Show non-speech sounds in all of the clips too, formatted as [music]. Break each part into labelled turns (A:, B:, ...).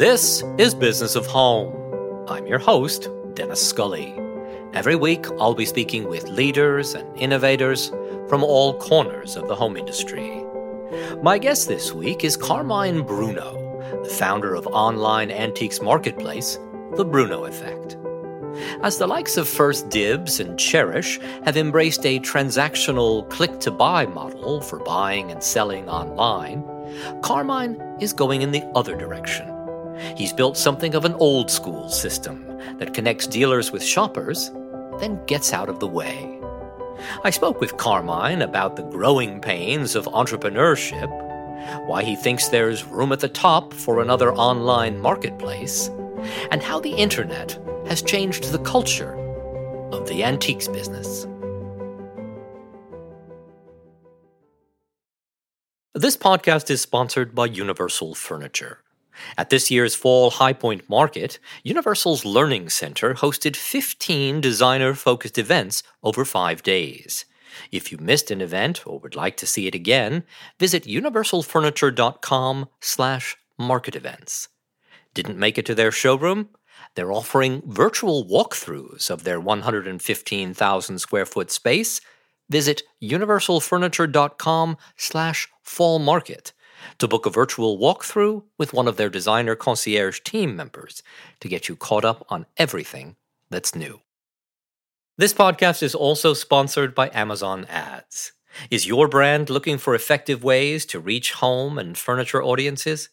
A: This is Business of Home. I'm your host, Dennis Scully. Every week, I'll be speaking with leaders and innovators from all corners of the home industry. My guest this week is Carmine Bruno, the founder of online antiques marketplace, The Bruno Effect. As the likes of First Dibs and Chairish have embraced a transactional click to buy model for buying and selling online, Carmine is going in the other direction. He's built something of an old school system that connects dealers with shoppers, then gets out of the way. I spoke with Carmine about the growing pains of entrepreneurship, why he thinks there's room at the top for another online marketplace, and how the internet has changed the culture of the antiques business. This podcast is sponsored by Universal Furniture. At this year's Fall High Point Market, Universal's Learning Center hosted 15 designer focused events over five days. If you missed an event or would like to see it again, visit universalfurniture.com slash market events. Didn't make it to their showroom? They're offering virtual walkthroughs of their 115,000 square foot space. Visit universalfurniture.com slash fall market to book a virtual walkthrough with one of their designer concierge team members to get you caught up on everything that's new. This podcast is also sponsored by Amazon Ads. Is your brand looking for effective ways to reach home and furniture audiences?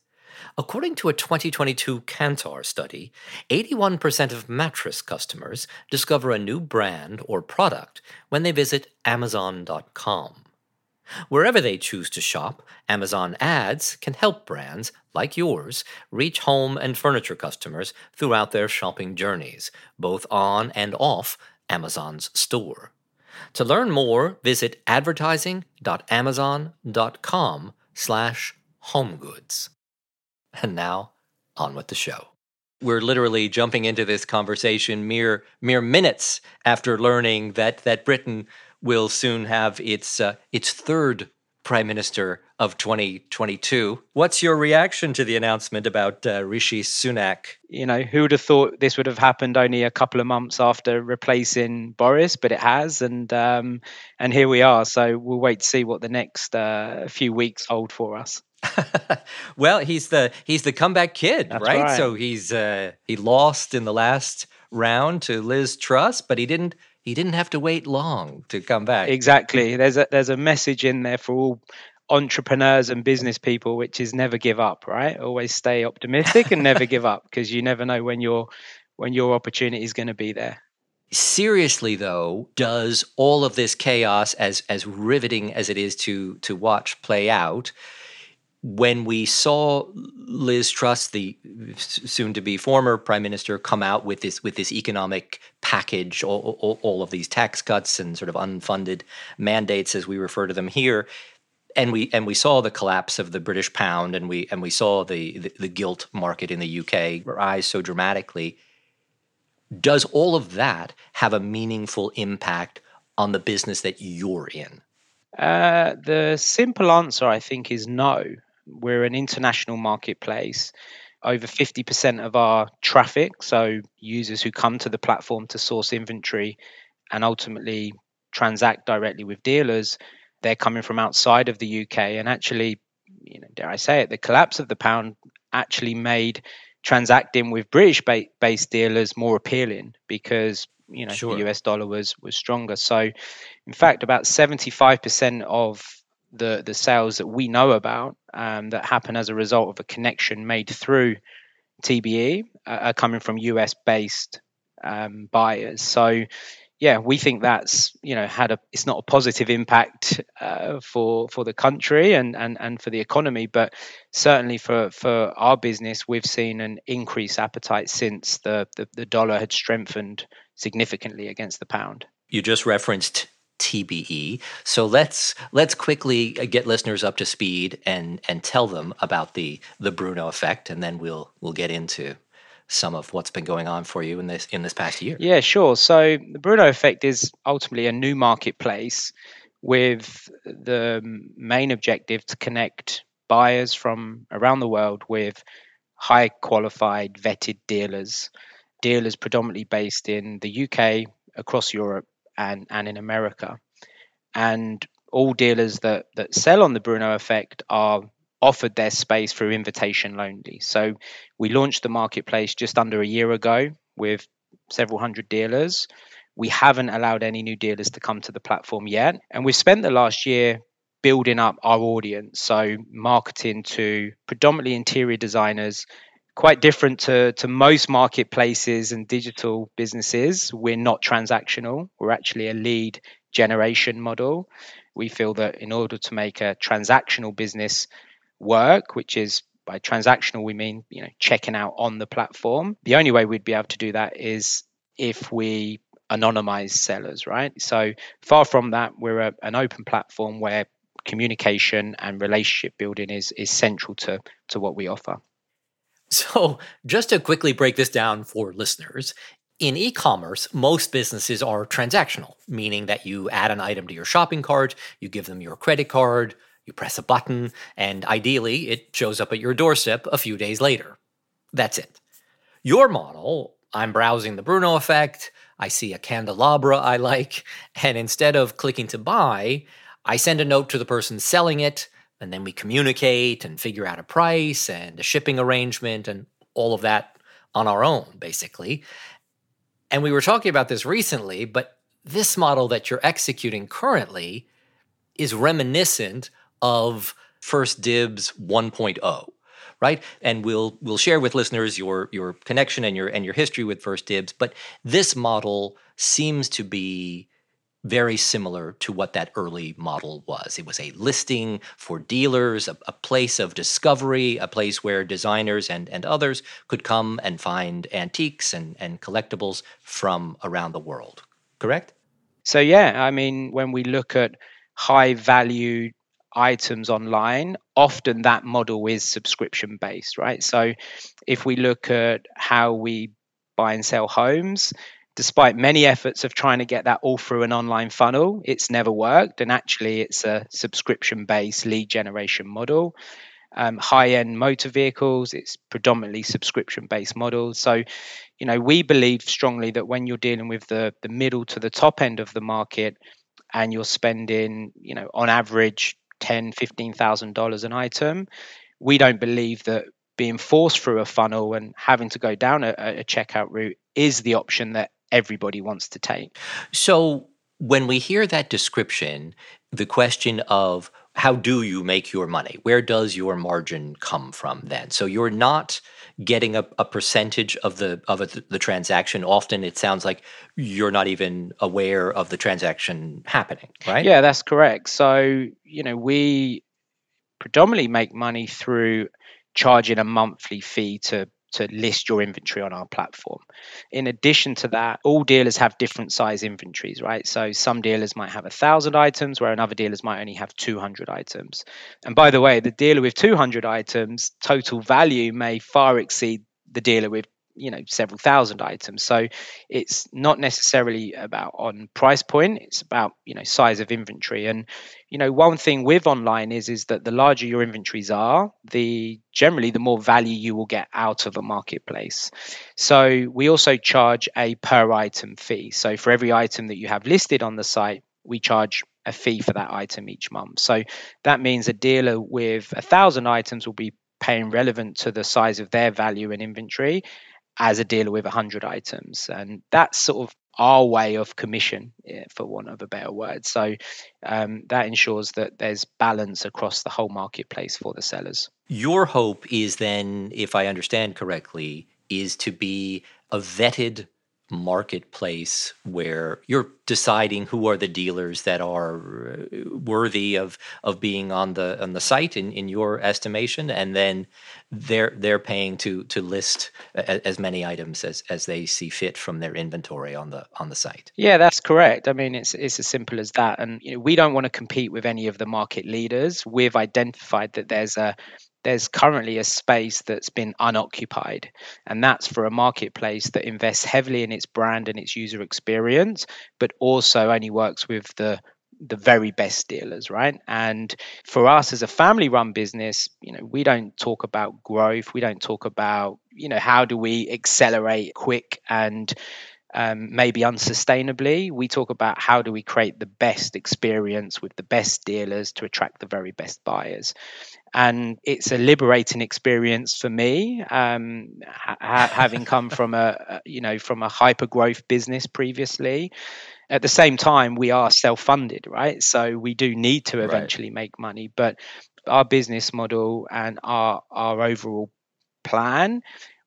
A: According to a 2022 Kantar study, 81% of mattress customers discover a new brand or product when they visit Amazon.com. Wherever they choose to shop, Amazon Ads can help brands like yours reach home and furniture customers throughout their shopping journeys, both on and off Amazon's store. To learn more, visit advertising.amazon.com slash homegoods. And now, on with the show. We're literally jumping into this conversation mere mere minutes after learning that that Britain will soon have its uh, its third prime minister of 2022. What's your reaction to the announcement about uh, Rishi Sunak?
B: You know, who would have thought this would have happened only a couple of months after replacing Boris, but it has, and um, and here we are. So we'll wait to see what the next uh, few weeks hold for us. [laughs]
A: well, he's the he's the comeback kid, right?
B: right?
A: So he's uh, he lost in the last round to Liz Truss, but he didn't he didn't have to wait long to come back.
B: Exactly. There's a there's a message in there for all entrepreneurs and business people, which is never give up. Right? Always stay optimistic and never [laughs] give up because you never know when your when your opportunity is going to be there.
A: Seriously though, does all of this chaos as as riveting as it is to to watch play out, when we saw Liz Truss, the soon to be former prime minister, come out with this with this economic package, all, all, all, of these tax cuts and sort of unfunded mandates, as we refer to them here, and we and we saw the collapse of the British pound, and we and we saw the the, the gilt market in the UK rise so dramatically. Does all of that have a meaningful impact on the business that you're in?
B: Uh, the simple answer, I think, is no. We're an international marketplace. Over 50% of our traffic, so users who come to the platform to source inventory and ultimately transact directly with dealers, they're coming from outside of the UK. And actually, you know, dare I say it, the collapse of the pound actually made transacting with British based dealers more appealing because you know sure. the US dollar was was stronger. So, in fact, about 75% of the the sales that we know about um, that happen as a result of a connection made through TBE uh, are coming from US based um, buyers. So yeah, we think that's you know had a it's not a positive impact uh, for for the country and, and and for the economy, but certainly for for our business, we've seen an increased appetite since the, the, the dollar had strengthened significantly against the pound.
A: You just referenced TBE. So let's let's quickly uh, get listeners up to speed and and tell them about the the Bruno effect, and then we'll we'll get into some of what's been going on for you in this in this past year.
B: Yeah, sure. So the Bruno effect is ultimately a new marketplace with the main objective to connect buyers from around the world with high qualified, vetted dealers, dealers predominantly based in the UK, across Europe, and, and in America. And all dealers that, that sell on the Bruno effect are offered their space through invitation only. So we launched the marketplace just under a year ago with several hundred dealers. We haven't allowed any new dealers to come to the platform yet. And we've spent the last year building up our audience. So marketing to predominantly interior designers, quite different to, to most marketplaces and digital businesses. We're not transactional. We're actually a lead generation model. We feel that in order to make a transactional business work, which is by transactional we mean you know checking out on the platform the only way we'd be able to do that is if we anonymize sellers right so far from that we're a, an open platform where communication and relationship building is is central to to what we offer
A: so just to quickly break this down for listeners in e commerce, most businesses are transactional, meaning that you add an item to your shopping cart, you give them your credit card, you press a button, and ideally, it shows up at your doorstep a few days later. That's it. Your model, I'm browsing the Bruno effect, I see a candelabra I like, and instead of clicking to buy, I send a note to the person selling it, and then we communicate and figure out a price and a shipping arrangement and all of that on our own, basically. And we were talking about this recently, but this model that you're executing currently is reminiscent of First Dibs 1.0 right and we'll we'll share with listeners your your connection and your and your history with First Dibs. but this model seems to be very similar to what that early model was. It was a listing for dealers, a, a, place of discovery, a place where designers and, and others could come and find antiques and, and collectibles from around the world. Correct?
B: So, yeah, I mean, when we look at high value items online, often that model is subscription based, right? So if we look at how we buy and sell homes, despite many efforts of trying to get that all through an online funnel, it's never worked. And actually, it's a subscription based lead generation model. Um, high end motor vehicles, it's predominantly subscription based models. So, you know, we believe strongly that when you're dealing with the, the middle to the top end of the market and you're spending, you know, on average ten, fifteen thousand dollars an item. We don't believe that being forced through a funnel and having to go down a, a checkout route is the option that everybody wants to take.
A: So when we hear that description, the question of how do you make your money? Where does your margin come from then? So you're not getting a, a percentage of the of a, the transaction. Often it sounds like you're not even aware of the transaction happening, right?
B: Yeah, that's correct. So you know we predominantly make money through charging a monthly fee to to list your inventory on our platform. In addition to that, all dealers have different size inventories, right? So some dealers might have a thousand items, where another dealers might only have 200 items. And by the way, the dealer with 200 items, total value may far exceed the dealer with you know several thousand items. So it's not necessarily about on price point it's about you know size of inventory. And you know one thing with online is is that the larger your inventories are the generally the more value you will get out of a marketplace. So we also charge a per item fee. So for every item that you have listed on the site we charge a fee for that item each month. So that means a dealer with a thousand items will be paying relevant to the size of their value in inventory as a dealer with 100 items. And that's sort of our way of commission, for want of a better word. So um, that ensures that there's balance across the whole marketplace for the sellers.
A: Your hope is then, if I understand correctly, is to be a vetted marketplace where you're deciding who are the dealers that are uh, worthy of of being on the on the site in, in your estimation and then they're they're paying to to list a, as many items as as they see fit from their inventory on the on the site.
B: Yeah that's correct. I mean it's it's as simple as that. And you know, we don't want to compete with any of the market leaders. We've identified that there's a there's currently a space that's been unoccupied, and that's for a marketplace that invests heavily in its brand and its user experience, but also only works with the the very best dealers, right? And for us as a family run business, you know, we don't talk about growth. We don't talk about, you know, how do we accelerate quick and um, maybe unsustainably. We talk about how do we create the best experience with the best dealers to attract the very best buyers. And it's a liberating experience for me, um, ha- having come from a, you know from a hyper growth business previously. At the same time, we are self funded, right? So we do need to eventually right. make money, but our business model and our our overall plan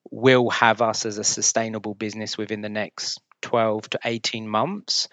B: will have us as a sustainable business within the next 12 to 18 months.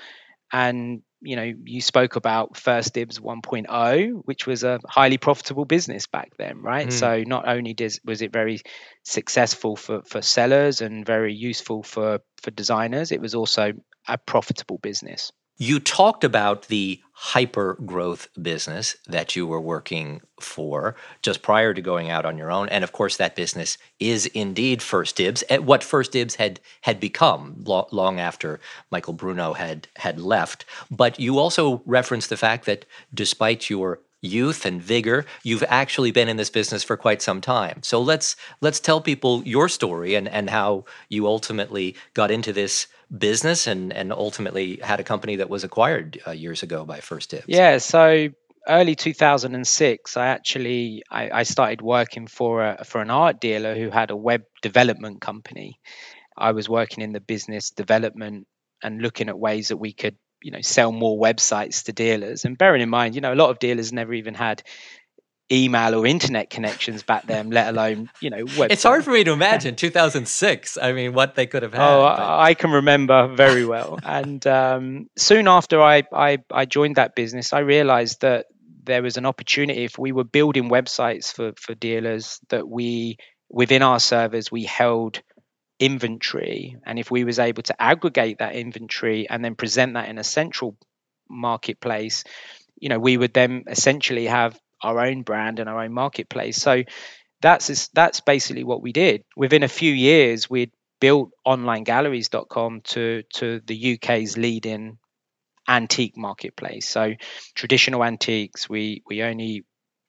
B: And you know, you spoke about First Dibs 1.0, which was a highly profitable business back then, right? Mm. So not only does was it very successful for for sellers and very useful for for designers, it was also a profitable business.
A: You talked about the hyper growth business that you were working for just prior to going out on your own. And of course, that business is indeed First Dibs, at what First Dibs had, had become lo- long after Michael Bruno had, had left. But you also referenced the fact that despite your youth and vigor you've actually been in this business for quite some time so let's let's tell people your story and and how you ultimately got into this business and and ultimately had a company that was acquired uh, years ago by First Dibs.
B: Yeah, so early 2006 i actually I, I, started working for a, for an art dealer who had a web development company i was working in the business development and looking at ways that we could you know sell more websites to dealers and bearing in mind you know a lot of dealers never even had email or internet connections back then, let alone you know. Website.
A: It's hard for me to imagine 2006. I mean, what they could have had.
B: Oh, but... I can remember very well. [laughs] and um, soon after I, I I joined that business, I realized that there was an opportunity if we were building websites for for dealers that we within our servers we held inventory and if we was able to aggregate that inventory and then present that in a central marketplace you know we would then essentially have our own brand and our own marketplace. So that's that's basically what we did. Within a few years, we'd built onlinegalleries.com to to the UK's leading antique marketplace. So traditional antiques, we we only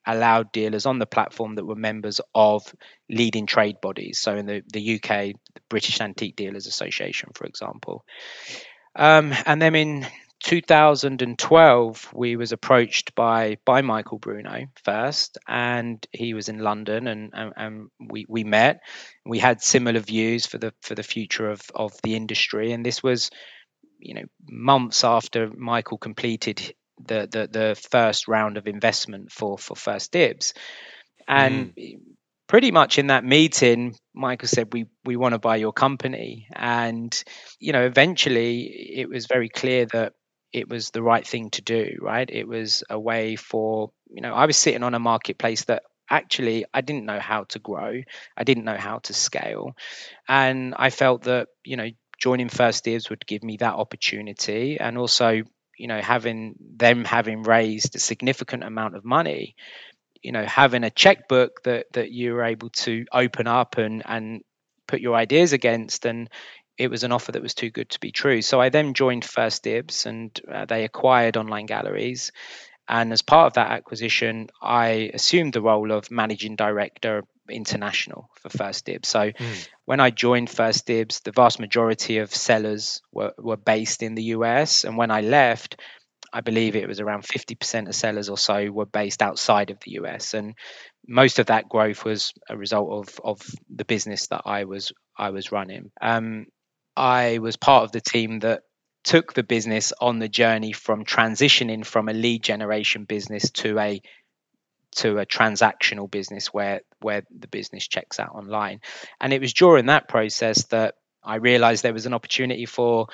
B: allowed dealers on the platform that were members of leading trade bodies. So in the, the UK, the British Antique Dealers Association, for example. Um, and then in 2012 we was approached by by Michael Bruno first and he was in London and, and, and, we, we met. We had similar views for the for the future of of the industry and this was you know months after Michael completed the the, the first round of investment for for first dibs. And mm. pretty much in that meeting Michael said we we want to buy your company. And you know eventually it was very clear that it was the right thing to do, right? It was a way for, you know, I was sitting on a marketplace that actually I didn't know how to grow, I didn't know how to scale. And I felt that, you know, joining First Dibs would give me that opportunity and also, you know, having them having raised a significant amount of money, you know, having a checkbook that that you were able to open up and and put your ideas against and it was an offer that was too good to be true. So I then joined First Dibs and uh, they acquired online galleries. And as part of that acquisition, I assumed the role of managing director international for First Dibs. So mm. when I joined First Dibs, the vast majority of sellers were, were based in the US. And when I left, I believe it was around 50% of sellers or so were based outside of the US. And most of that growth was a result of, of the business that I was I was running. Um, I was part of the team that took the business on the journey from transitioning from a lead generation business to a to a transactional business where where the business checks out online. And it was during that process that i realized there was an opportunity for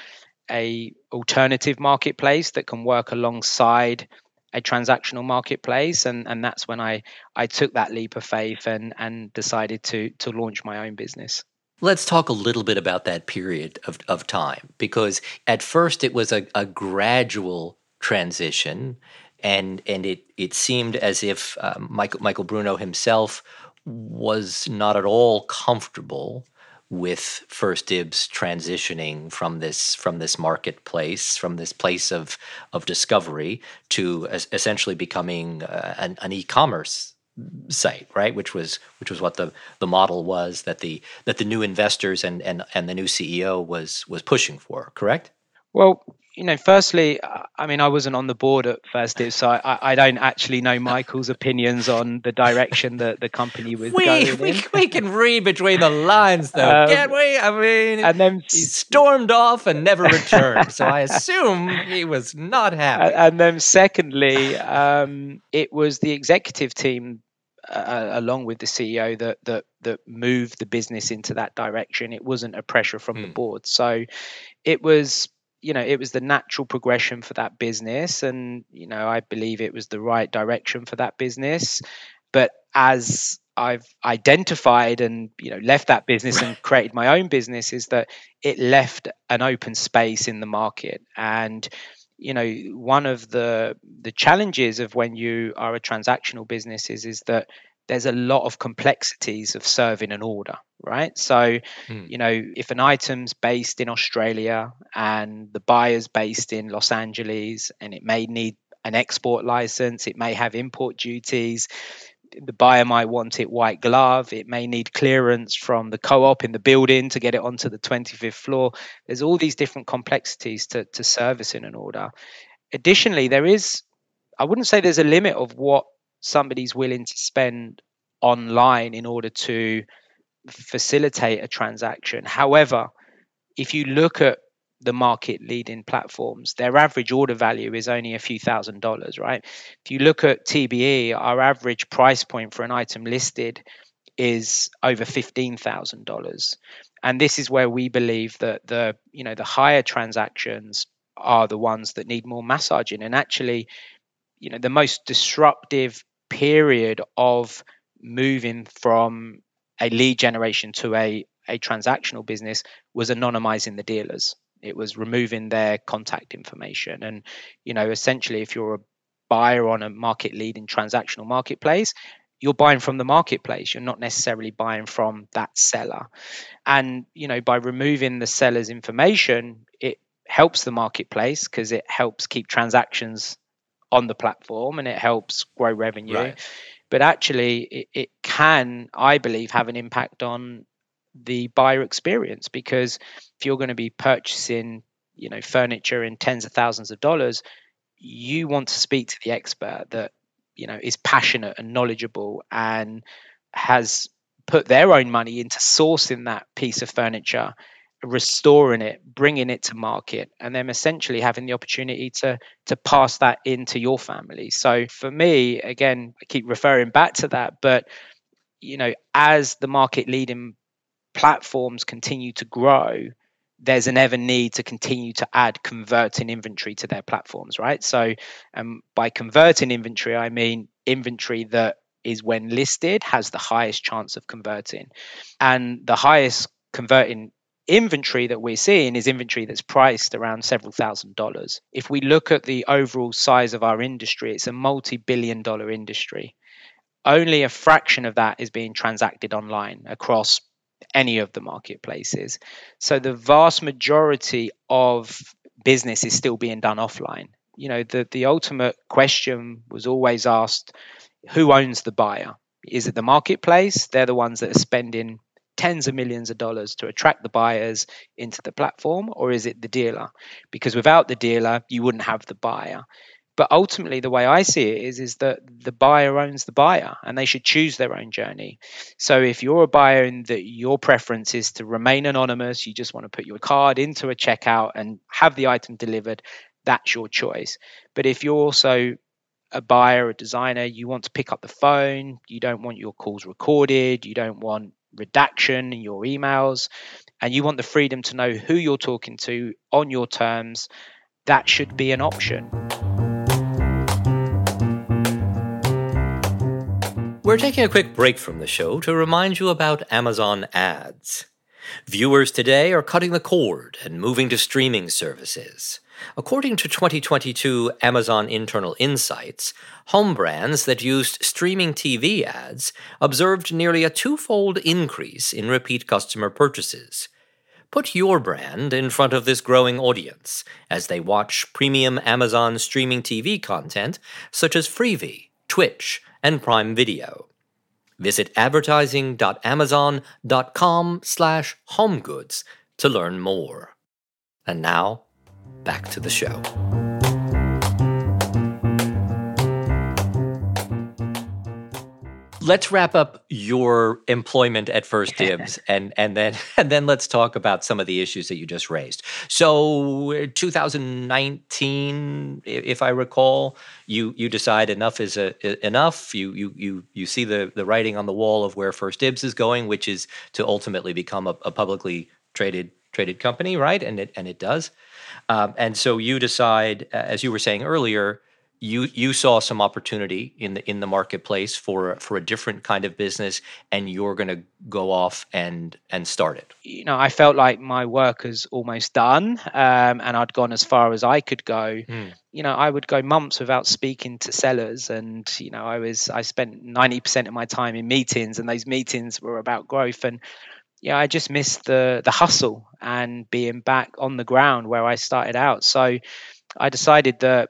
B: a alternative marketplace that can work alongside a transactional marketplace. And and that's when i i took that leap of faith and and decided to to launch my own business
A: Let's talk a little bit about that period of, of time because at first it was a, a gradual transition and and it it seemed as if um, Michael Michael Bruno himself was not at all comfortable with First Dibs transitioning from this from this marketplace, from this place of of discovery, to essentially becoming uh, an, an e-commerce site, right? Which was which was what the the model was that the that the new investors and and and the new CEO was was pushing for. Correct?
B: Well, you know, firstly, I mean, I wasn't on the board at First Dibs, so I, I don't actually know Michael's opinions on the direction that the company was
A: we,
B: going
A: we,
B: in.
A: We can read between the lines, though, um, can't we? I mean,
B: and then
A: he stormed off and never returned, so I assume he was not happy.
B: And then, secondly, um, it was the executive team uh, along with the CEO that that that moved the business into that direction. It wasn't a pressure from the hmm. board, so it was you know it was the natural progression for that business, and you know I believe it was the right direction for that business. But as I've identified and you know left that business and created my own business is that it left an open space in the market and you know one of the the challenges of when you are a transactional business is is that there's a lot of complexities of serving an order right so mm. you know if an item's based in australia and the buyer's based in los angeles and it may need an export license it may have import duties the buyer might want it white glove. It may need clearance from the co-op in the building to get it onto the 25th floor. There's all these different complexities to, to servicing an order. Additionally, there is, I wouldn't say there's a limit of what somebody's willing to spend online in order to facilitate a transaction. However, if you look at the market leading platforms, their average order value is only a few thousand dollars, right? If you look at TBE, our average price point for an item listed is over $15,000. And this is where we believe that the, you know, the higher transactions are the ones that need more massaging and actually, you know, the most disruptive period of moving from a lead generation to a a transactional business was anonymizing the dealers it was removing their contact information. And, you know, essentially, if you're a buyer on a market leading transactional marketplace, you're buying from the marketplace. You're not necessarily buying from that seller. And, you know, by removing the seller's information, it helps the marketplace because it helps keep transactions on the platform and it helps grow revenue. Right. But actually, it, it can, I believe, have an impact on the buyer experience because if you're going to be purchasing you know furniture in tens of thousands of dollars you want to speak to the expert that you know is passionate and knowledgeable and has put their own money into sourcing that piece of furniture restoring it bringing it to market and then essentially having the opportunity to to pass that into your family. So for me again i keep referring back to that but you know as the market leading platforms continue to grow, there's an ever need to continue to add converting inventory to their platforms, right? So, um, by converting inventory, I mean inventory that is when listed has the highest chance of converting. And the highest converting inventory that we're seeing is inventory that's priced around several thousand dollars. If we look at the overall size of our industry, it's a multi billion dollar industry. Only a fraction of that is being transacted online across any of the marketplaces. So the vast majority of business is still being done offline. You know, the, the ultimate question was always asked who owns the buyer? Is it the marketplace? They're the ones that are spending tens of millions of dollars to attract the buyers into the platform, or is it the dealer? Because without the dealer, you wouldn't have the buyer. But ultimately, the way I see it is, is that the buyer owns the buyer and they should choose their own journey. So if you're a buyer and that your preference is to remain anonymous, you just want to put your card into a checkout and have the item delivered, that's your choice. But if you're also a buyer, a designer, you want to pick up the phone, you don't want your calls recorded, you don't want redaction in your emails, and you want the freedom to know who you're talking to on your terms, that should be an option.
A: We're taking a quick break from the show to remind you about Amazon ads. Viewers today are cutting the cord and moving to streaming services. According to 2022 Amazon Internal Insights, home brands that used streaming TV ads observed nearly a twofold increase in repeat customer purchases. Put your brand in front of this growing audience as they watch premium Amazon streaming TV content such as Freevee, Twitch, and Prime Video. Visit advertising.amazon.com slash homegoods to learn more. And now, back to the show. Let's wrap up your employment at First [laughs] Dibs, and and then [laughs] and then let's talk about some of the issues that you just raised. So, 2019, if I recall, you you decide enough is a, enough. You you you you see the the writing on the wall of where First Dibs is going, which is to ultimately become a, a publicly traded traded company, right? And it and it does. Um, and so you decide, as you were saying earlier, you you saw some opportunity in the in the marketplace for for a different kind of business, and you're going to go off and and start it.
B: You know, I felt like my work is almost done, um, and I'd gone as far as I could go. Mm. You know, I would go months without speaking to sellers, and you know, I was I spent ninety percent of my time in meetings, and those meetings were about growth and yeah, I just missed the the hustle and being back on the ground where I started out. So I decided that,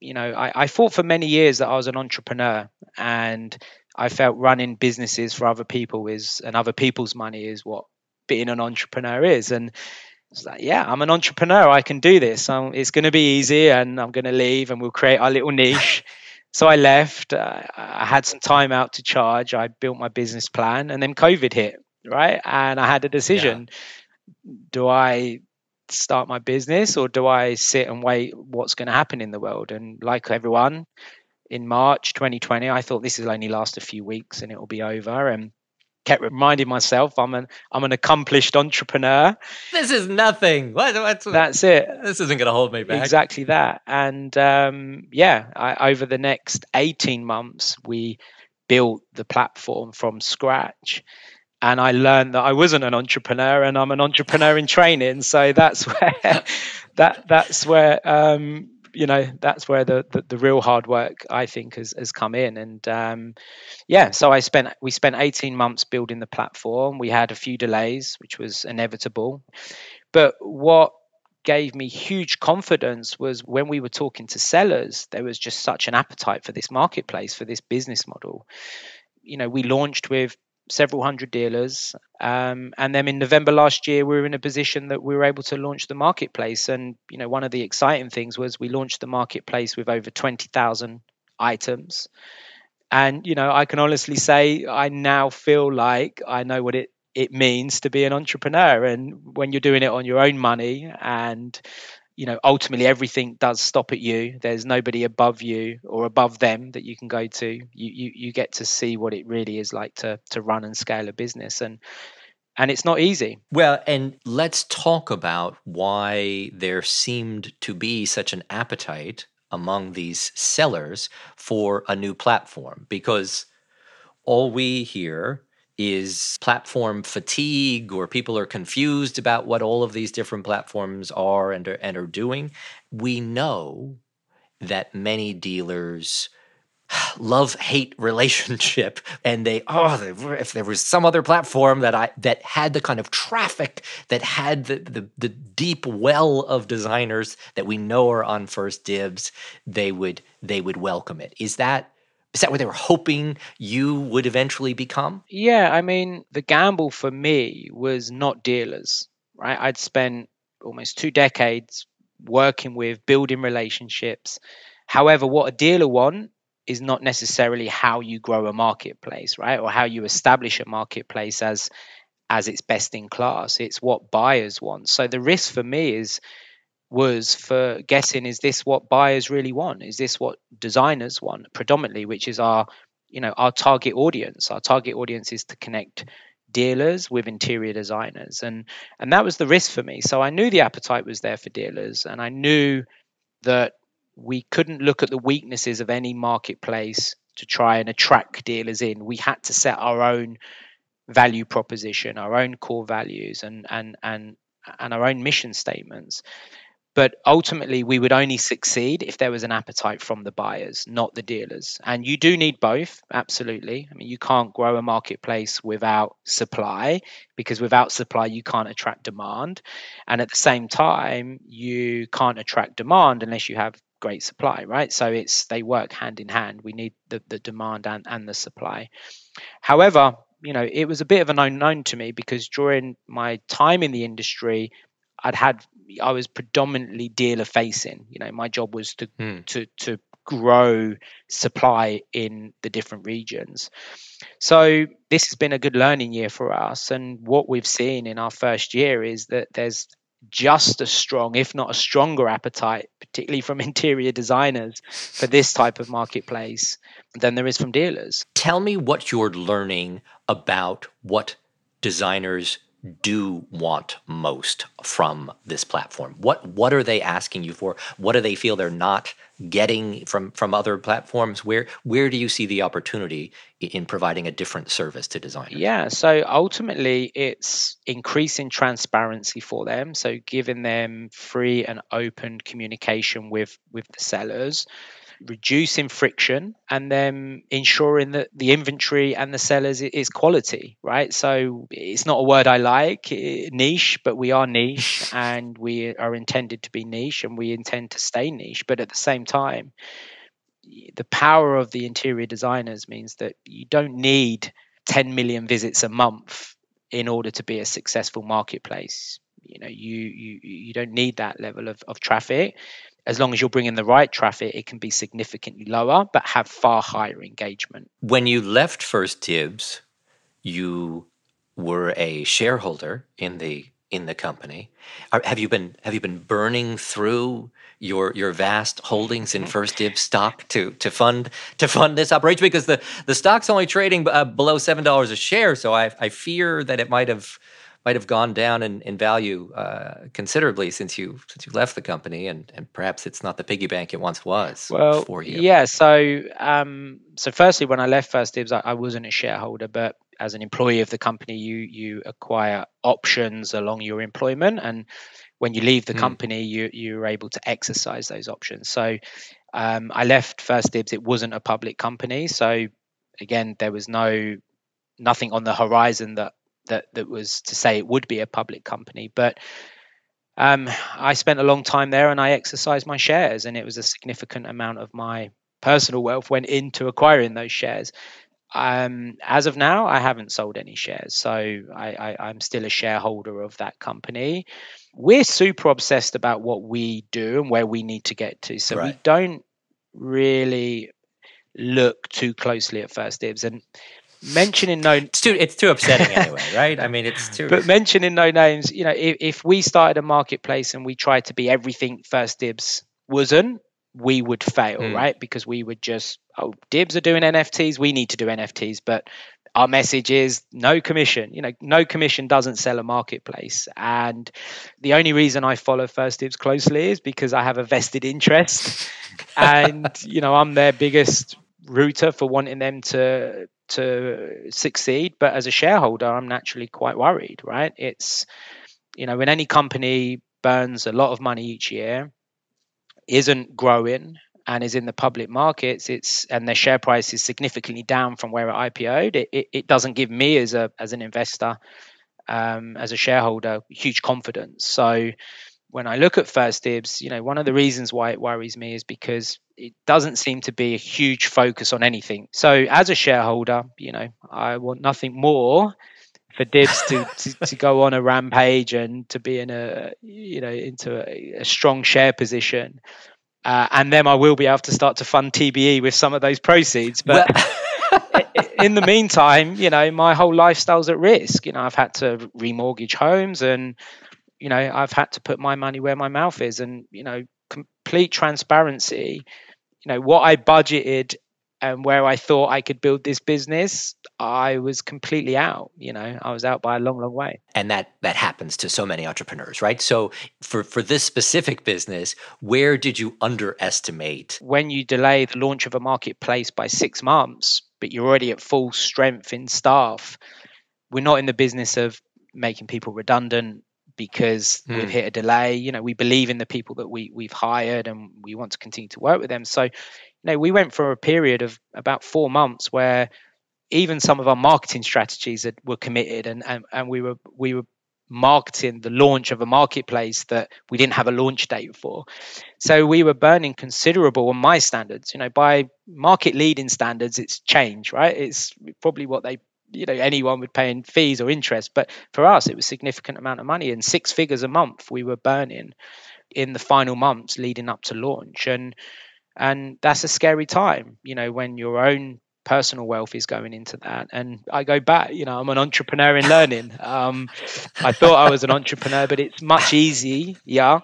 B: you know, I, I thought for many years that I was an entrepreneur and I felt running businesses for other people is and other people's money is what being an entrepreneur is. And it's like, yeah, I'm an entrepreneur. I can do this. Um, it's going to be easy, and I'm going to leave, and we'll create our little niche. [laughs] so I left. Uh, I had some time out to charge. I built my business plan, and then COVID hit right? And I had a decision: yeah. do I start my business or do I sit and wait what's going to happen in the world? And like everyone, in March 2020, I thought this will only last a few weeks and it will be over. And kept reminding myself I'm an I'm an accomplished entrepreneur.
A: This is nothing. What, what's,
B: That's it.
A: This isn't going to hold me back.
B: Exactly that. And um, yeah, I, over the next 18 months, we built the platform from scratch and I learned that I wasn't an entrepreneur and I'm an entrepreneur in training. So that's [laughs] where that that's where um, you know that's where the, the, the real hard work I think has, has come in. And um, yeah, so I spent we spent 18 months building the platform. We had a few delays, which was inevitable. But what gave me huge confidence was when we were talking to sellers, there was just such an appetite for this marketplace, for this business model. You know, we launched with several hundred dealers. Um, and then in November last year, we were in a position that we were able to launch the marketplace. And you know, one of the exciting things was we launched the marketplace with over twenty thousand items. And you know, I can honestly say I now feel like I know what it it means to be an entrepreneur. And when you're doing it on your own money and you know ultimately everything does stop at you. There's nobody above you or above them that you can go to. You you, you get to see what it really is like to to run and scale a business and and it's not easy.
A: Well and let's talk about why there seemed to be such an appetite among these sellers for a new platform because all we hear is platform fatigue or people are confused about what all of these different platforms are and are, and are doing. We know that many dealers [sighs] love hate relationship [laughs] and they oh if there was some other platform that i that had the kind of traffic that had the, the the deep well of designers that we know are on first dibs they would they would welcome it is that is that what they were hoping you would eventually become?
B: Yeah, I mean, the gamble for me was not dealers, right? I'd spent almost two decades working with, building relationships. However, what a dealer want is not necessarily how you grow a marketplace, right? Or how you establish a marketplace as as its best in class. It's what buyers want. So the risk for me is was for guessing is this what buyers really want? Is this what designers want predominantly which is our you know our target audience. Our target audience is to connect dealers with interior designers. And and that was the risk for me. So i knew the appetite was there for dealers and i knew that we couldn't look at the weaknesses of any marketplace to try and attract dealers in. We had to set our own value proposition our own core values and and and and our own mission statements But ultimately, we would only succeed if there was an appetite from the buyers, not the dealers. And you do need both, absolutely. I mean, you can't grow a marketplace without supply because without supply, you can't attract demand. And at the same time, you can't attract demand unless you have great supply, right? So it's they work hand in hand. We need the, the demand and, and the supply. However, you know, it was a bit of an unknown to me because during my time in the industry, I'd had I was predominantly dealer facing. You know, my job was to mm. to to grow supply in the different regions. So this has been a good learning year for us. And what we've seen in our first year is that there's just as strong, if not a stronger appetite, particularly from [laughs] interior designers for this type of marketplace than there is from dealers.
A: Tell me what you're learning about what designers do want most from this platform? What what are they asking you for? What do they feel they're not getting from from other platforms? Where where do you see the opportunity in providing a different service to designers?
B: Yeah, so ultimately it's increasing transparency for them, so giving them free and open communication with with the sellers reducing friction and then ensuring that the inventory and the sellers is quality right? So it's not a word i like niche but we are niche [laughs] and we are intended to be niche and we intend to stay niche. But at the same time the power of the interior designers means that you don't need 10 million visits a month in order to be a successful marketplace. You know you you you don't need that level of, of traffic as long as you're bringing the right traffic, it can be significantly lower, but have far higher engagement.
A: When you left First Dibs, you were a shareholder in the in the company. Have you been have you been burning through your your vast holdings in First Dibs stock to to fund to fund this operation? Because the the stock's only trading uh, below seven dollars a share, so I I fear that it might have might have gone down in, in value uh, considerably since you since you left the company, and, and perhaps it's not the piggy bank it once was
B: well,
A: for you.
B: Yeah. So um, so firstly, when I left First Dibs, I, I wasn't a shareholder, but as an employee of the company, you you acquire options along your employment, and when you leave the mm. company, you you're able to exercise those options. So um, I left First Dibs; it wasn't a public company, so again, there was no nothing on the horizon that that that was to say it would be a public company, but um, I spent a long time there and I exercised my shares, and it was a significant amount of my personal wealth went into acquiring those shares. Um, as of now, I haven't sold any shares, so I, I, am still a shareholder of that company. We're super obsessed about what we do and where we need to get to, so right. we don't really look too closely at first dibs. And mentioning no
A: it's too it's too upsetting anyway [laughs] right? I mean it's too
B: but mentioning no names you know if, if we started a marketplace and we tried to be everything first dibs wasn't we would fail mm. right? Because we would just oh dibs are doing nfts we need to do nfts but our message is no commission. You know no commission doesn't sell a marketplace. And the only reason i follow first dibs closely is because i have a vested interest. [laughs] And you know i'm their biggest rooter for wanting them to to succeed but as a shareholder i'm naturally quite worried right? It's you know when any company burns a lot of money each year isn't growing and is in the public markets it's and their share price is significantly down from where it ipo'd it, it, it doesn't give me as a as an investor um, as a shareholder huge confidence. So when I look at first dibs, you know, one of the reasons why it worries me is because it doesn't seem to be a huge focus on anything. So as a shareholder, you know, I want nothing more for dibs to, [laughs] to, to, go on a rampage and to be in a you know into a, a strong share position. Uh, and then i will be able to start to fund tbe with some of those proceeds. But well- [laughs] in the meantime you know my whole lifestyle's at risk. You know i've had to remortgage homes and you know i've had to put my money where my mouth is. And you know complete transparency you know what i budgeted and where i thought i could build this business i was completely out you know i was out by a long long way.
A: And that that happens to so many entrepreneurs right? So for for this specific business where did you underestimate?
B: When you delay the launch of a marketplace by 6 months but you're already at full strength in staff we're not in the business of making people redundant because mm. we've hmm. hit a delay. You know, we believe in the people that we we've hired and we want to continue to work with them. So, you know, we went for a period of about four months where even some of our marketing strategies that were committed and, and, and we were we were marketing the launch of a marketplace that we didn't have a launch date for. So we were burning considerable on my standards. You know, by market leading standards, it's change, right? It's probably what they you know anyone would pay in fees or interest but for us it was significant amount of money and six figures a month we were burning in the final months leading up to launch and and that's a scary time you know when your own personal wealth is going into that. And I go back, you know, I'm an entrepreneur in learning. Um, I thought I was an entrepreneur, but it's much easy, yeah,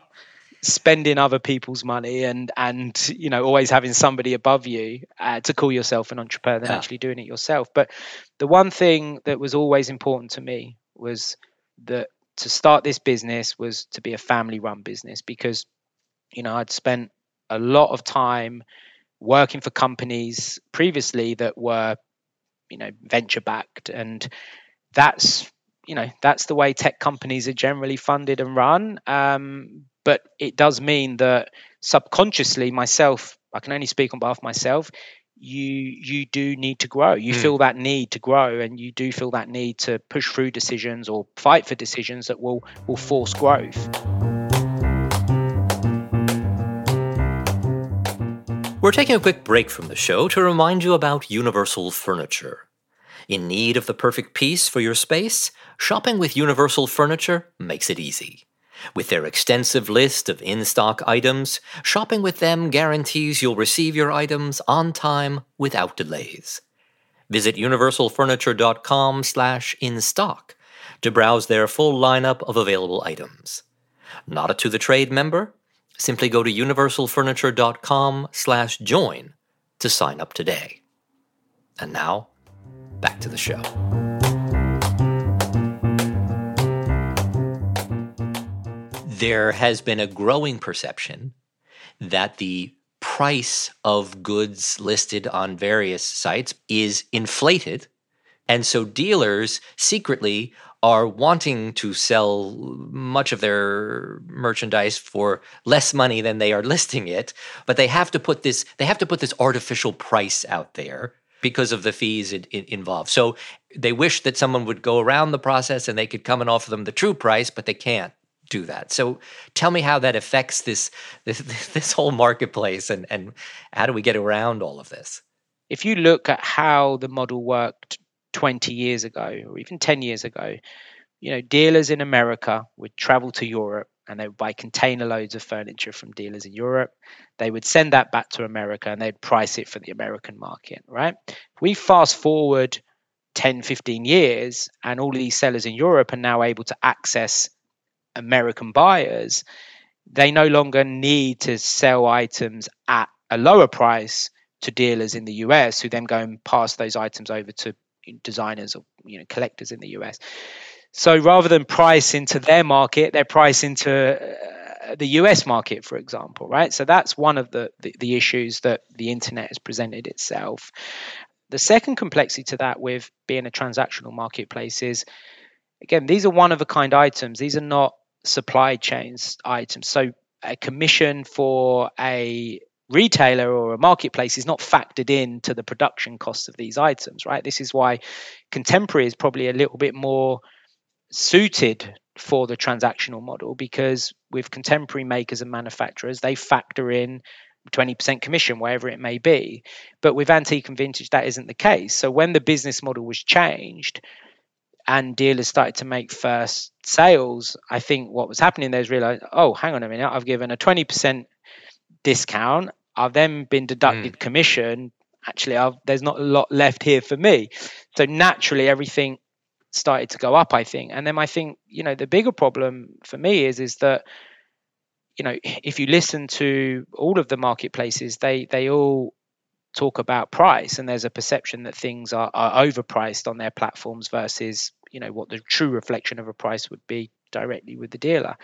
B: spending other people's money and and you know always having somebody above you uh, to call yourself an entrepreneur than yeah. actually doing it yourself. But the one thing that was always important to me was that to start this business was to be a family run business because you know I'd spent a lot of time working for companies previously that were you know venture backed and that's you know that's the way tech companies are generally funded and run um, but it does mean that subconsciously myself i can only speak on behalf of myself you you do need to grow you mm. feel that need to grow and you do feel that need to push through decisions or fight for decisions that will will force growth
A: We're taking a quick break from the show to remind you about Universal Furniture. In need of the perfect piece for your space? Shopping with Universal Furniture makes it easy. With their extensive list of in stock items, shopping with them guarantees you'll receive your items on time without delays. Visit universalfurniture.com slash in stock to browse their full lineup of available items. Not a to the trade member? Simply go to universalfurniture.com slash join to sign up today. And now, back to the show. There has been a growing perception that the price of goods listed on various sites is inflated. And so dealers secretly are wanting to sell much of their merchandise for less money than they are listing it but they have to put this they have to put this artificial price out there because of the fees it, it involved so they wish that someone would go around the process and they could come and offer them the true price but they can't do that so tell me how that affects this [laughs] this, this whole marketplace and and how do we get around all of this
B: if you look at how the model worked 20 years ago or even 10 years ago, you know, dealers in America would travel to Europe and they would buy container loads of furniture from dealers in Europe. They would send that back to America and they'd price it for the American market, right? We fast forward 10, 15 years, and all of these sellers in Europe are now able to access American buyers. They no longer need to sell items at a lower price to dealers in the US who then go and pass those items over to designers or you know collectors in the US. So rather than price into their market, they're price into uh, the US market, for example, right? So that's one of the, the, the issues that the internet has presented itself. The second complexity to that with being a transactional marketplace is again, these are one of a kind items. These are not supply chains items. So a commission for a retailer or a marketplace is not factored in to the production costs of these items, right? This is why contemporary is probably a little bit more suited for the transactional model because with contemporary makers and manufacturers, they factor in 20% commission, wherever it may be. But with antique and vintage, that isn't the case. So when the business model was changed, and dealers started to make first sales, I think what was happening there is realize, oh, hang on a minute, I've given a 20% discount I've then been deducted mm. commission. Actually, I've, there's not a lot left here for me. So naturally, everything started to go up. I think, and then I think you know the bigger problem for me is is that you know if you listen to all of the marketplaces, they they all talk about price, and there's a perception that things are, are overpriced on their platforms versus you know what the true reflection of a price would be directly with the dealer.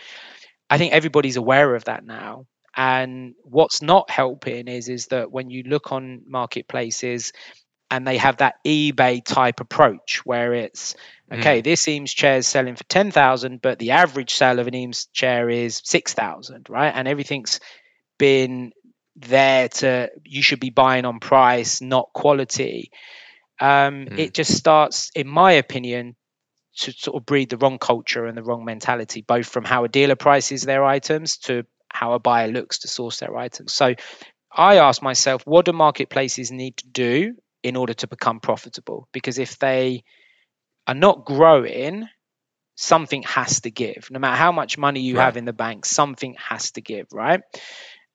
B: I think everybody's aware of that now and what's not helping is is that when you look on marketplaces, and they have that eBay type approach where it's okay, mm. this Eames chair is selling for 10,000, but the average sale of an Eames chair is 6,000, right? And everything's been there to, you should be buying on price, not quality. Um, mm. It just starts, in my opinion, to sort of breed the wrong culture and the wrong mentality, both from how a dealer prices their items to how a buyer looks to source their items. So I ask myself, what do marketplaces need to do in order to become profitable? Because if they are not growing, something has to give. No matter how much money you right. have in the bank, something has to give, right?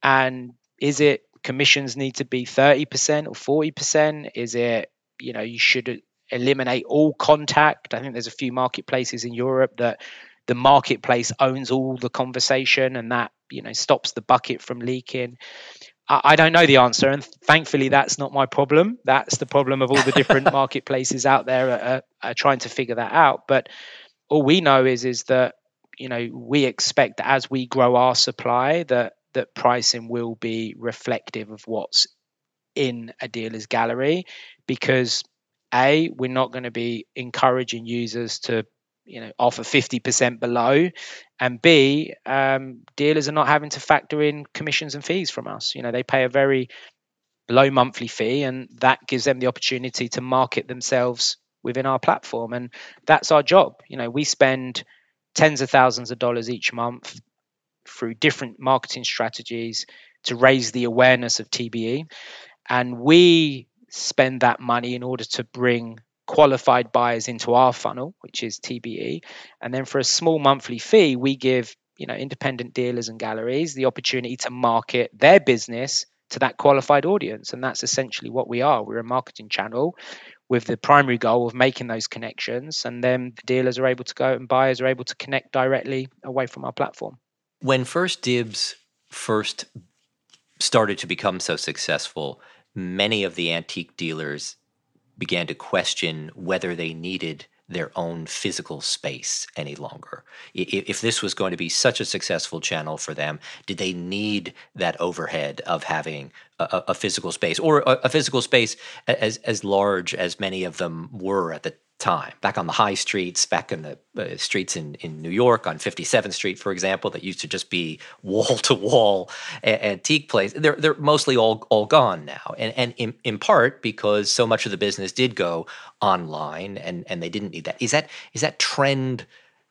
B: And is it commissions need to be 30% or 40%? Is it, you know, you should eliminate all contact? I think there's a few marketplaces in Europe that the marketplace owns all the conversation and that, you know, stops the bucket from leaking. I don't know the answer, and thankfully, that's not my problem. That's the problem of all the different [laughs] marketplaces out there are, are, trying to figure that out. But all we know is is that you know we expect that as we grow our supply, that that pricing will be reflective of what's in a dealer's gallery, because a we're not going to be encouraging users to you know offer 50% below and b um, dealers are not having to factor in commissions and fees from us. You know they pay a very low monthly fee and that gives them the opportunity to market themselves within our platform and that's our job. You know we spend tens of thousands of dollars each month through different marketing strategies to raise the awareness of TBE and we spend that money in order to bring qualified buyers into our funnel, which is TBE. And then for a small monthly fee, we give you know independent dealers and galleries the opportunity to market their business to that qualified audience. And that's essentially what we are. We're a marketing channel with the primary goal of making those connections. And then the dealers are able to go and buyers are able to connect directly away from our platform.
A: When 1stDibs first started to become so successful, many of the antique dealers began to question whether they needed their own physical space any longer. If this was going to be such a successful channel for them, did they need that overhead of having a, a physical space or a, a, physical space as as large as many of them were at the time. Back on the high streets, back in the uh, streets in, in New York on 57th Street, for example, that used to just be [laughs] wall to wall antique place. They're they're mostly all all gone now, and and in, in part because so much of the business did go online, and and they didn't need that. Is that is that trend?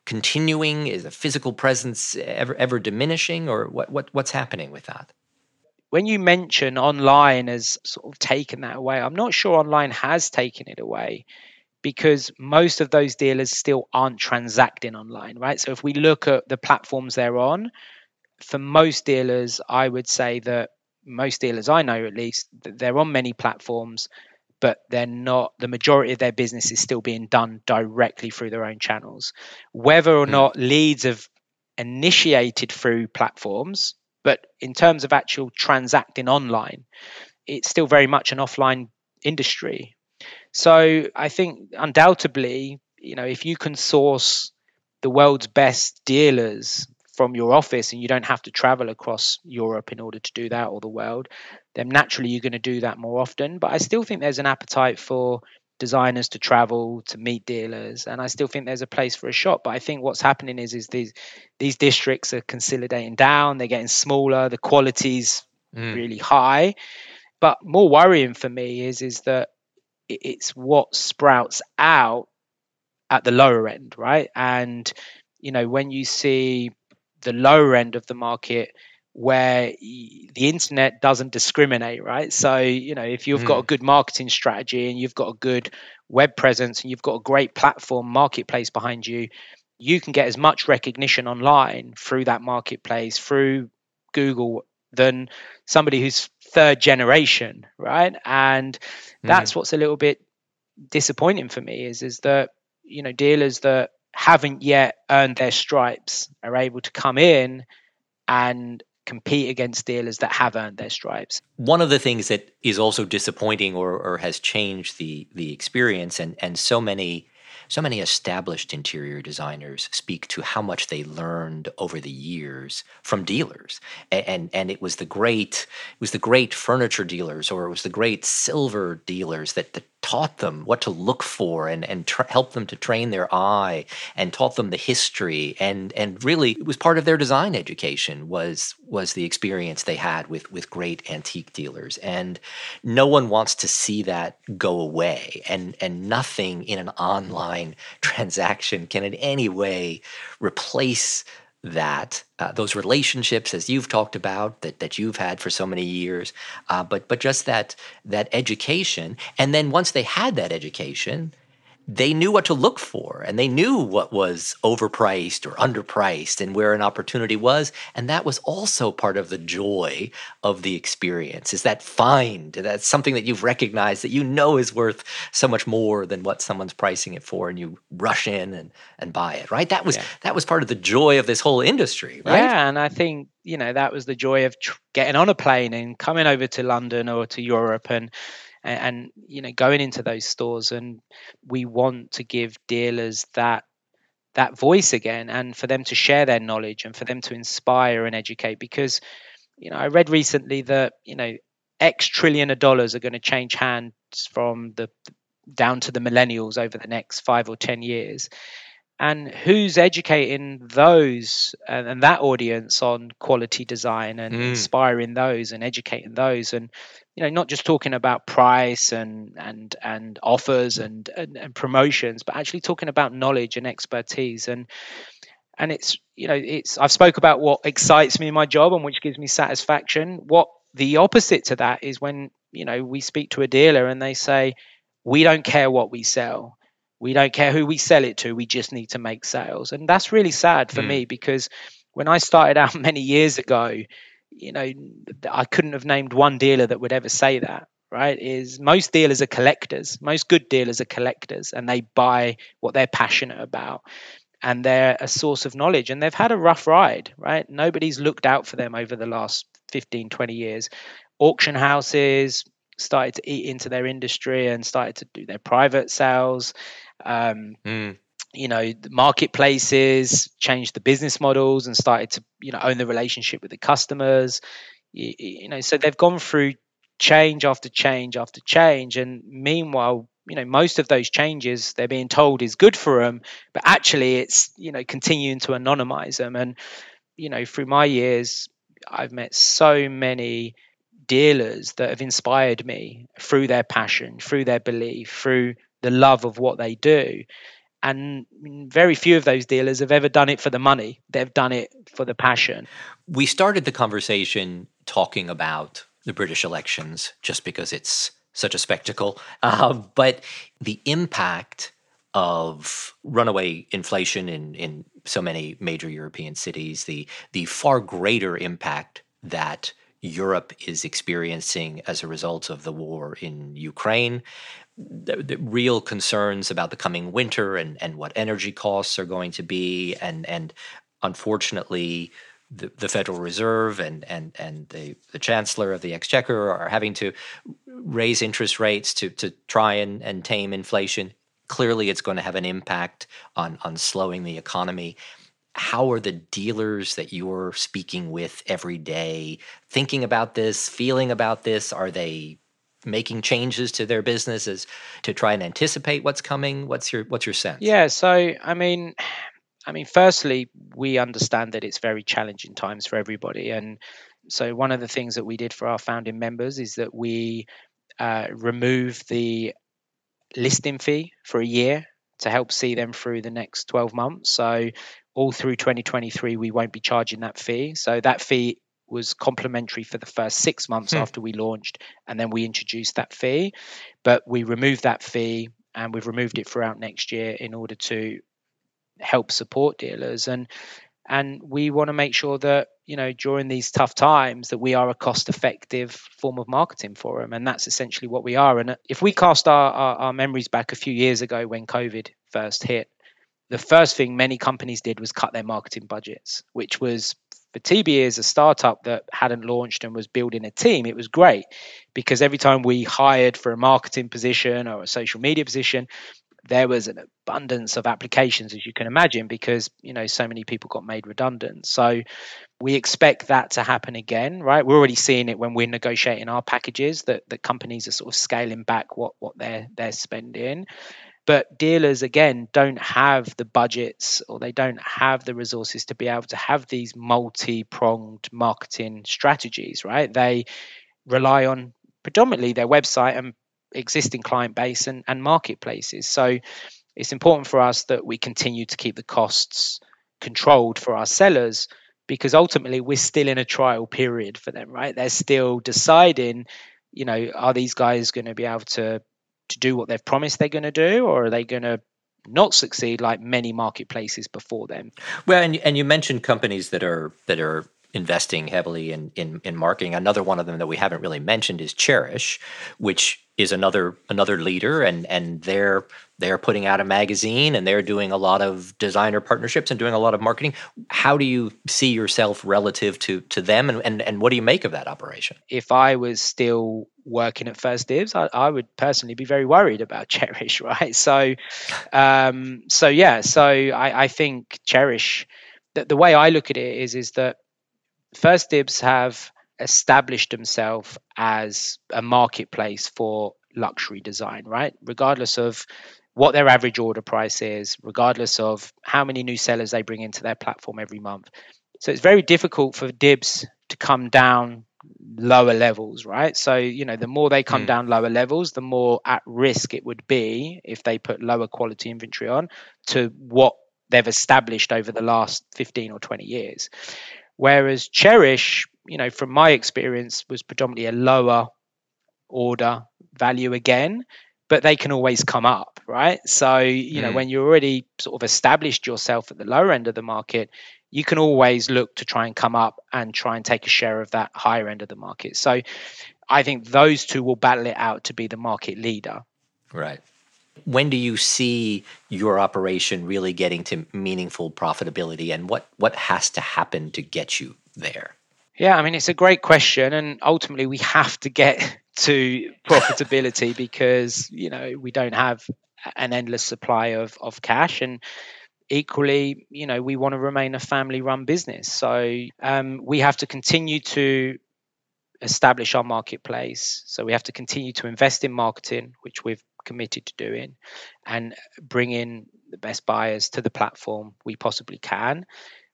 A: continuing is a physical presence ever ever diminishing or what, what what's happening with that
B: when you mention online as sort of taken that away, I'm not sure online has taken it away because most of those dealers still aren't transacting online, right? So if we look at the platforms they're on, for most dealers, I would say that most dealers I know at least, they're on many platforms, but they're not, the majority of their business is still being done directly through their own channels. Whether or hmm. not leads have initiated through platforms, but in terms of actual transacting online, it's still very much an offline industry. So I think undoubtedly, you know, if you can source the world's best dealers from your office and you don't have to travel across Europe in order to do that or the world, then naturally you're going to do that more often. But I still think there's an appetite for designers to travel to meet dealers and I still think there's a place for a shop but I think what's happening is is these these districts are consolidating down they're getting smaller the quality's mm. really high but more worrying for me is is that it's what sprouts out at the lower end, right? And you know, when you see the lower end of the market where the internet doesn't discriminate, right? So, you know, if you've mm. got a mm. good marketing strategy and you've got a good web presence and you've got a great platform marketplace behind you, you can get as much recognition online through that marketplace, through Google, than somebody who's third generation, right? And that's mm. what's a little bit disappointing for me is is that you know dealers that haven't yet earned their stripes are able to come in and compete against dealers that have earned their stripes.
A: One of the things that is also disappointing or, or has changed the the experience and and so many so many established interior designers speak to how much they learned over the years from dealers. And, and and, it was the great it was the great furniture dealers or it was the great silver dealers that, that taught them what to look for and and tra- helped them to train their eye and taught them the history. And and really it was part of their design education was was the experience they had with with great antique dealers. And no one wants to see that go away. And and nothing in an online transaction? Can in any way replace that uh, those relationships as you've talked about that, that you've had for so many years? Uh, but but just that that education and then once they had that education they knew what to look for and they knew what was overpriced or underpriced and where an opportunity was and that was also part of the joy of the experience is that find that's something that you've recognized that you know is worth so much more than what someone's pricing it for and you rush in and and buy it right that was yeah. that was part of the joy of this whole industry right
B: yeah and i think you know that was the joy of tr- getting on a plane and coming over to london or to europe and and, and you know going into those stores and we want to give dealers that that voice again and for them to share their knowledge and for them to inspire and educate because you know i read recently that you know x trillion of dollars are going to change hands from the down to the millennials over the next 5 or 10 years and who's educating those and, and that audience on quality design and mm. inspiring those and educating those? And you know not just talking about price and and and offers and, and, and promotions but actually talking about knowledge and expertise. And and it's you know it's i've spoke about what excites me in my job and which gives me satisfaction. What the opposite to that is when you know we speak to a dealer and they say we don't care what we sell we don't care who we sell it to. We just need to make sales. And that's really sad for mm. me because when I started out [laughs] many years ago, you know, I couldn't have named one dealer that would ever say that right is most dealers are collectors most good dealers are collectors and they buy what they're passionate about and they're a source of knowledge and they've had a rough ride right nobody's looked out for them over the last 15 20 years auction houses started to eat into their industry and started to do their private sales um, mm. You know, the marketplaces changed the business models and started to you know own the relationship with the customers. You, you know, so they've gone through change after change after change, and meanwhile, you know most of those changes they're being told is good for them but actually it's you know continuing to anonymize them and you know through my years i've met so many dealers that have inspired me through their passion through their belief through the love of what they do. And very few of those dealers have ever done it for the money. They've done it for the passion.
A: We started the conversation talking about the British elections just because it's such a spectacle. Uh, [laughs] but the impact of runaway inflation in, in so many major European cities, the, the far greater impact that Europe is experiencing as a result of the war in Ukraine, the, the, real concerns about the coming winter and, and what energy costs are going to be, and and unfortunately, the, the Federal Reserve and and and the, the Chancellor of the Exchequer are having to raise interest rates to to try and, and tame inflation. Clearly, it's going to have an impact on on slowing the economy. How are the dealers that you're speaking with every day thinking about this, feeling about this? Are they making changes to their businesses to try and anticipate what's coming? What's your what's your sense?
B: Yeah, so I mean, I mean, firstly, we understand that it's very challenging times for everybody, and so one of the things that we did for our founding members is that we uh, remove the listing fee for a year to help see them through the next 12 months. So all through 2023, we won't be charging that fee. So that fee was complimentary for the first six months hmm. after we launched, and then we introduced that fee. But we removed that fee, and we've removed it throughout next year in order to help support dealers and and we want to make sure that you know during these tough times that we are a cost effective form of marketing for them and that's essentially what we are and uh, if we cast our, our, our memories back a few years ago when covid first hit the first thing many companies did was cut their marketing budgets which was for TBE is a startup that hadn't launched and was building a team, it was great because every time we hired for a marketing position or a social media position, there was an abundance of applications as you can imagine because you know so many people got made redundant. So we expect that to happen again right? We're already seeing it when we're negotiating our packages that that companies are sort of scaling back what what they're they're spending but dealers again don't have the budgets or they don't have the resources to be able to have these multi-pronged marketing strategies right they rely on predominantly their website and existing client base and, and marketplaces. So it's important for us that we continue to keep the costs controlled for our sellers because ultimately we're still in a trial period for them, right? They're still deciding, you know, are these guys going to be able to to do what they've promised they're going to do, or are they going to not succeed like many marketplaces before them?
A: Well, and and you mentioned companies that are that are investing heavily in, in, in marketing. Another one of them that we haven't really mentioned is Chairish, which is another another leader, and and they're they're putting out a magazine and they're doing a lot of designer partnerships and doing a lot of marketing. How do you see yourself relative to to them, and and, and what do you make of that operation?
B: If I was still working at 1stDibs, I, I would personally be very worried about [laughs] Chairish, right? So, um, so yeah, so I, I think Chairish The, the way I look at it is is that 1stDibs have established themselves as a marketplace for luxury design, right? Regardless of what their average order price is, regardless of how many new sellers they bring into their platform every month. So it's very difficult for Dibs to come down lower levels, right? So, you know, the more they come mm. down lower levels, the more at risk it would be if they put lower quality inventory on to what they've established over the last 15 or 20 years. Whereas Chairish, you know, from my experience, was predominantly a lower order value again, but they can always come up, right? So, you know, mm. when you're already sort of established yourself at the lower end of the market, you can always look to try and come up and try and take a share of that higher end of the market. So, I think those two will battle it out to be the market leader.
A: Right. When do you see your operation really getting to meaningful profitability and what, what has to happen to get you there?
B: Yeah, I mean, it's a great question. And ultimately, we have to get [laughs] to profitability [laughs] because, you know, we don't have an endless supply of, of cash. And equally, you know, we want to remain a family run business. So um, we have to continue to establish our marketplace. So we have to continue to invest in marketing, which we've committed to doing and bring in the best buyers to the platform we possibly can.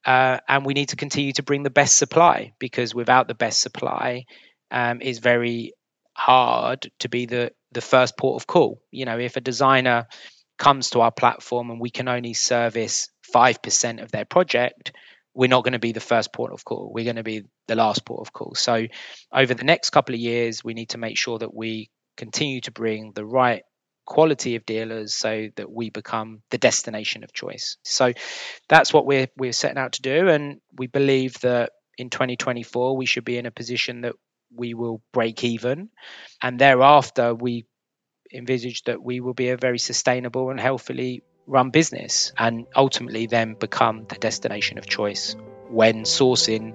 B: Uh, and we need to continue to bring the best supply because without the best supply, um, it's very hard to be the the first port of call. You know, if a designer comes to our platform and we can only service five percent of their project, we're not going to be the first port of call. We're going to be the last port of call. So, over the next couple of years, we need to make sure that we continue to bring the right quality of dealers so that we become the destination of choice. So that's what we're we're setting out to do and we believe that in 2024 we should be in a position that we will break even and thereafter we envisage that we will be a very sustainable and healthily run business and ultimately then become the destination of choice when sourcing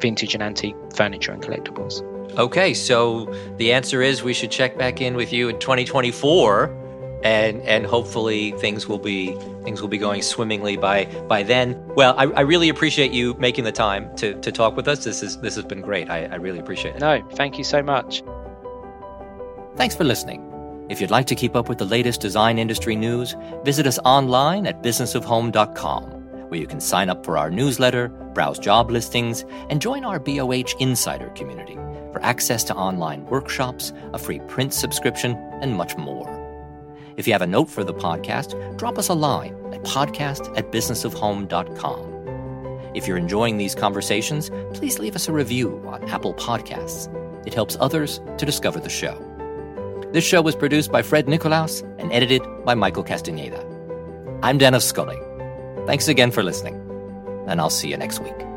B: vintage and antique furniture and collectibles.
A: Okay, so the answer is we should check back in with you in 2024 and and hopefully things will be things will be going swimmingly by by then. Well, I, I really appreciate you making the time to to talk with us. This is this has been great. I, I really appreciate it.
B: No, thank you so much.
A: Thanks for listening. If you'd like to keep up with the latest design industry news, visit us online at businessofhome.com, where you can sign up for our newsletter, browse job listings, and join our BOH Insider community for access to online workshops, a free print subscription, and much more. If you have a note for the podcast, drop us a line at podcast at businessofhome.com. If you're enjoying these conversations, please leave us a review on Apple Podcasts. It helps others to discover the show. This show was produced by Fred Nicolaus and edited by Michael Castaneda. I'm Dennis Scully. Thanks again for listening, and I'll see you next week.